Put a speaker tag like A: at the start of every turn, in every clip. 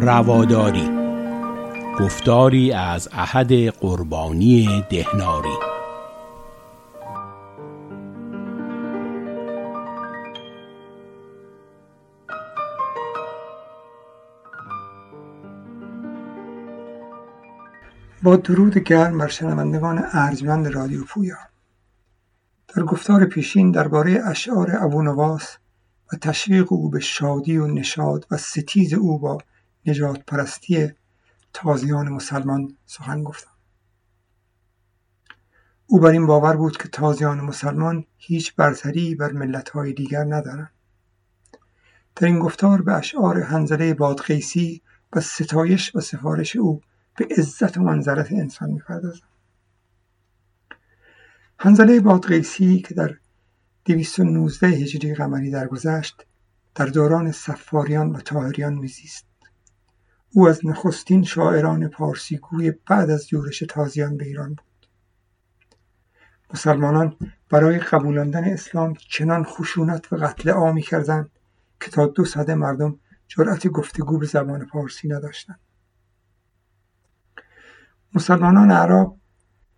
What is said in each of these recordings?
A: رواداری. گفتاری از احد قربانی دهناری.
B: با درود گرم بر شنوندگان ارجمند رادیو پویا. در گفتار پیشین درباره اشعار ابونواس و تشویق او به شادی و نشاد و ستیز او با نجات پرستی تازیان مسلمان سخن گفتم. او بر این باور بود که تازیان مسلمان هیچ برتری بر ملتهای دیگر ندارند. در این گفتار به اشعار هنزله بادقیسی و ستایش و سفارش او به عزت و منظرت انسان می‌پردازم. هنزله بادغیسی که در 219 هجری قمری درگذشت در دوران سفاریان و تاهریان میزیست. او از نخستین شاعران پارسیگوی بعد از یورش تازیان به ایران بود. مسلمانان برای قبولاندن اسلام چنان خشونت و قتل عامی کردند که تا دو صده مردم جرأت گفتگو به زبان پارسی نداشتند. مسلمانان عرب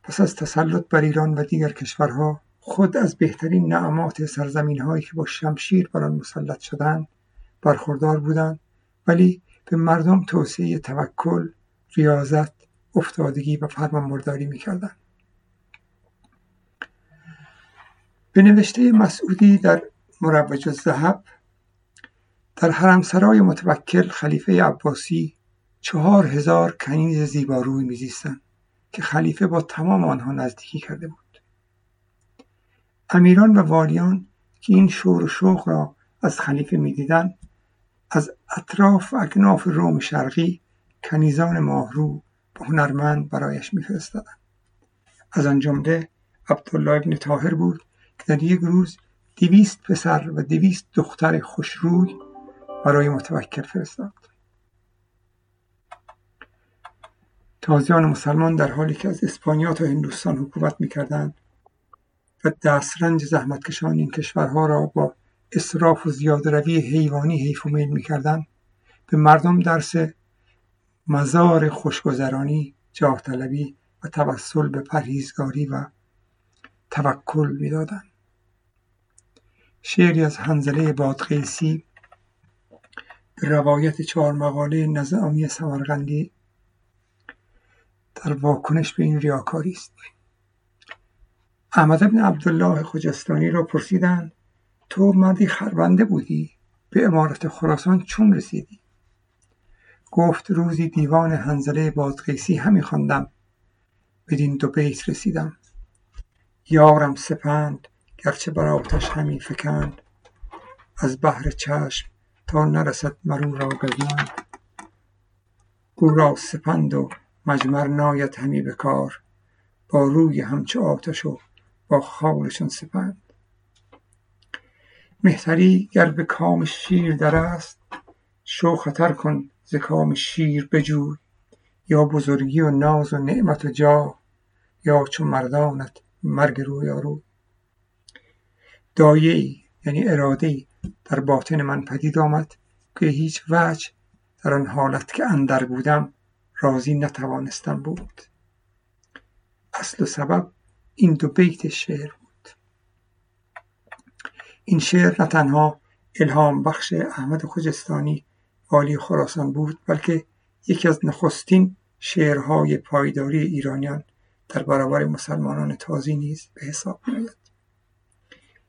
B: پس از تسلط بر ایران و دیگر کشورها خود از بهترین نعمات هایی که با شمشیر بر آن مسلط شدند برخوردار بودند ولی به مردم توصیه توکل ریاضت افتادگی و فرمانبرداری می‌کردند. به نوشته مسعودی در مروج الذهب در حرمسرای متوکل خلیفه عباسی چهار هزار کنیز زیباروی میزیستند که خلیفه با تمام آنها نزدیکی کرده بود. امیران و والیان که این شور و شوق را از خلیفه می‌دیدند از اطراف و اکناف روم شرقی کنیزان ماهرو و هنرمند برایش میفرستادند. از آن جمله عبدالله ابن طاهر بود که در یک روز دویست پسر و دویست دختر خوشروی برای متوکل فرستاد. تازیان مسلمان در حالی که از اسپانیا تا هندوستان حکومت می‌کردند و دسترنج زحمتکشان این کشورها را با اصراف و زیادروی حیوانی حیف و میل می‌کردند. به مردم درس مزار خوشگذرانی جاه طلبی و توسل به پرهیزگاری و توکل می‌دادند. شعری از حنزله بادقیسی به روایت چهار مقاله نظامی سمرقندی در واکنش به این ریاکاری است. احمد بن عبدالله خجستانی را پرسیدند تو مردی خربنده بودی. به امارت خراسان چون رسیدی؟ گفت روزی دیوان هنزله بادغیسی همی خواندم. بدین دو بیت رسیدم. یارم سپند گرچه بر آتش همی فکند. از بحر چشم تا نرسد مر ورا گزند. او را سپند و مجمر ناید همی به کار. با روی همچو آتش و با خال چون سپند. مهتری گر به کام شیر در است شو خطر کن ز کام شیر بجوی. یا بزرگی و ناز و نعمت و جاه یا چو مردانت مرگ رویاروی دایه ای یعنی اراده ای در باطن من پدید آمد که هیچ وجه در آن حالت که اندر بودم راضی نتوانستم بود. اصل و سبب این دو بیت شعر. این شعر نه تنها الهام بخش احمد خجستانی والی خراسان بود بلکه یکی از نخستین شعرهای پایداری ایرانیان در برابر مسلمانان تازی نیز به حساب میآید.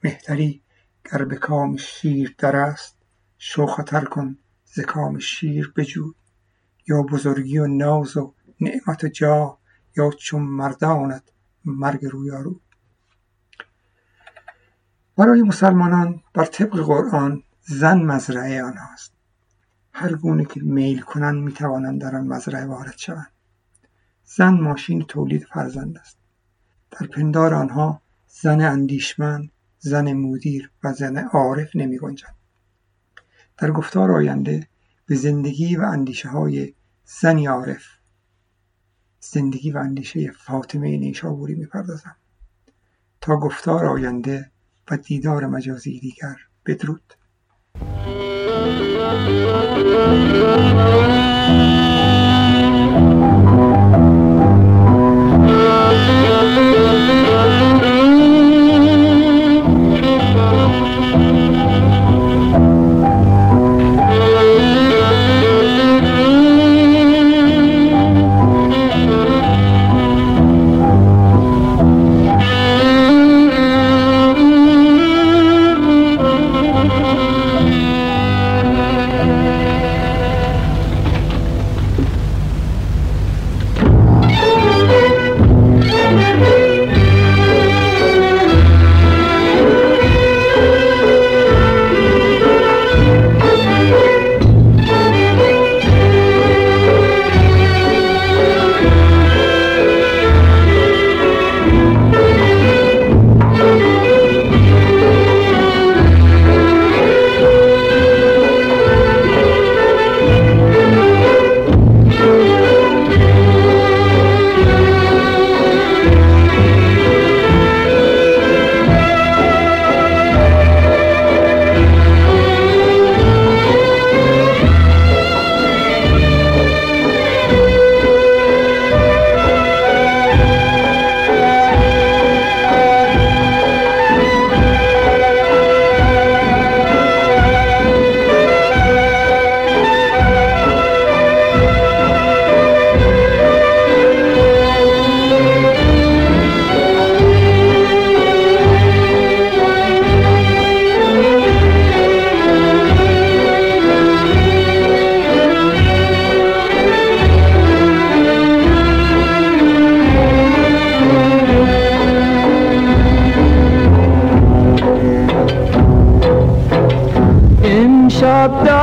B: مهتری گر به کام شیر در است شو خطر کن ز کام شیر بجوی یا بزرگی و ناز و نعمت و جاه یا چون مردانت مرگ رویارو برای مسلمانان بر طبق قرآن زن مزرعه آنهاست. هر گونه که میل کنند می‌توانند در آن مزرعه وارد شوند. زن ماشین تولید فرزند است. در پندار آنها زن اندیشمند زن مدیر و زن عارف نمی گنجند در گفتار آینده به زندگی و اندیشه های زنی عارف زندگی و اندیشه فاطمه نیشابوری می‌پردازم. تا گفتار آینده دیدار مجازی دیگر. بدرود.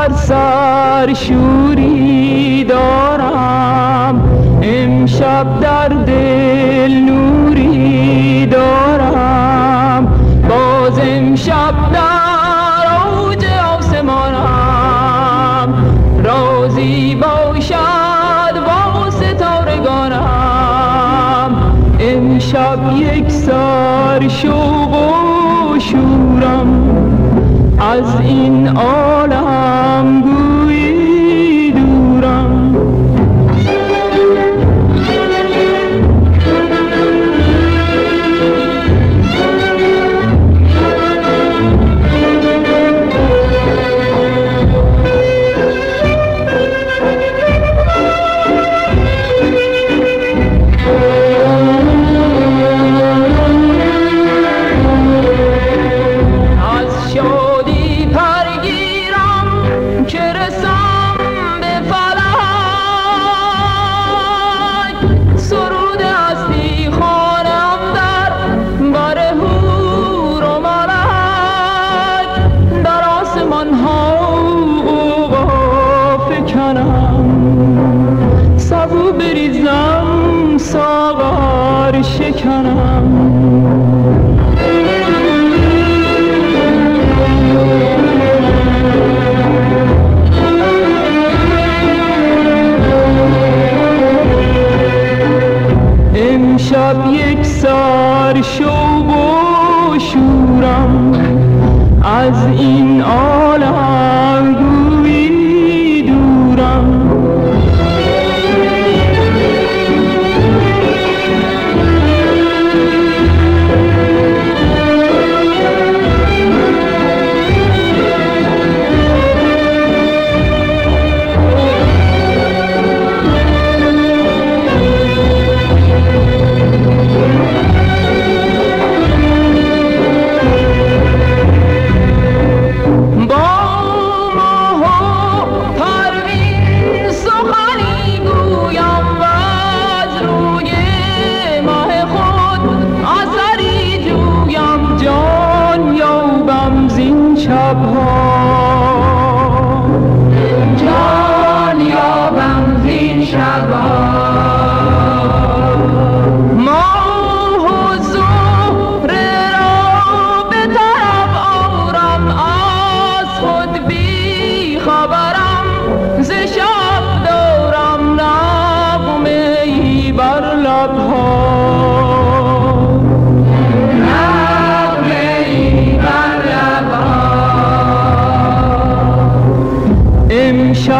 C: در سر شوری دارم امشب در دل نوری دارم. باز امشب در اوج آسمانم رازی باشد با ستارگانم. امشب یک سر شوق و شورم از این آن شب یک سار شو و شورم. از این آن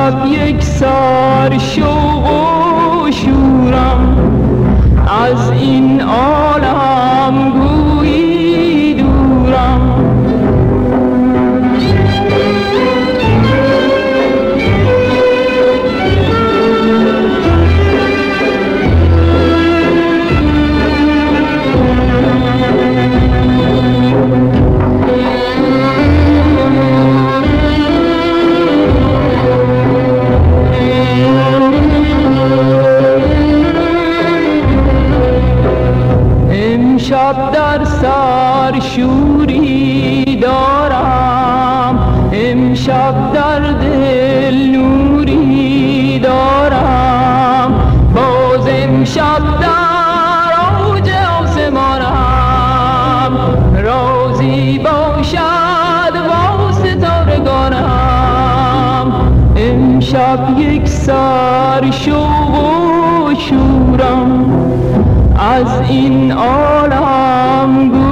C: امشب یک سار شوق و شورم. از این عالم امشب یک سر شوق و شورم. از این عالم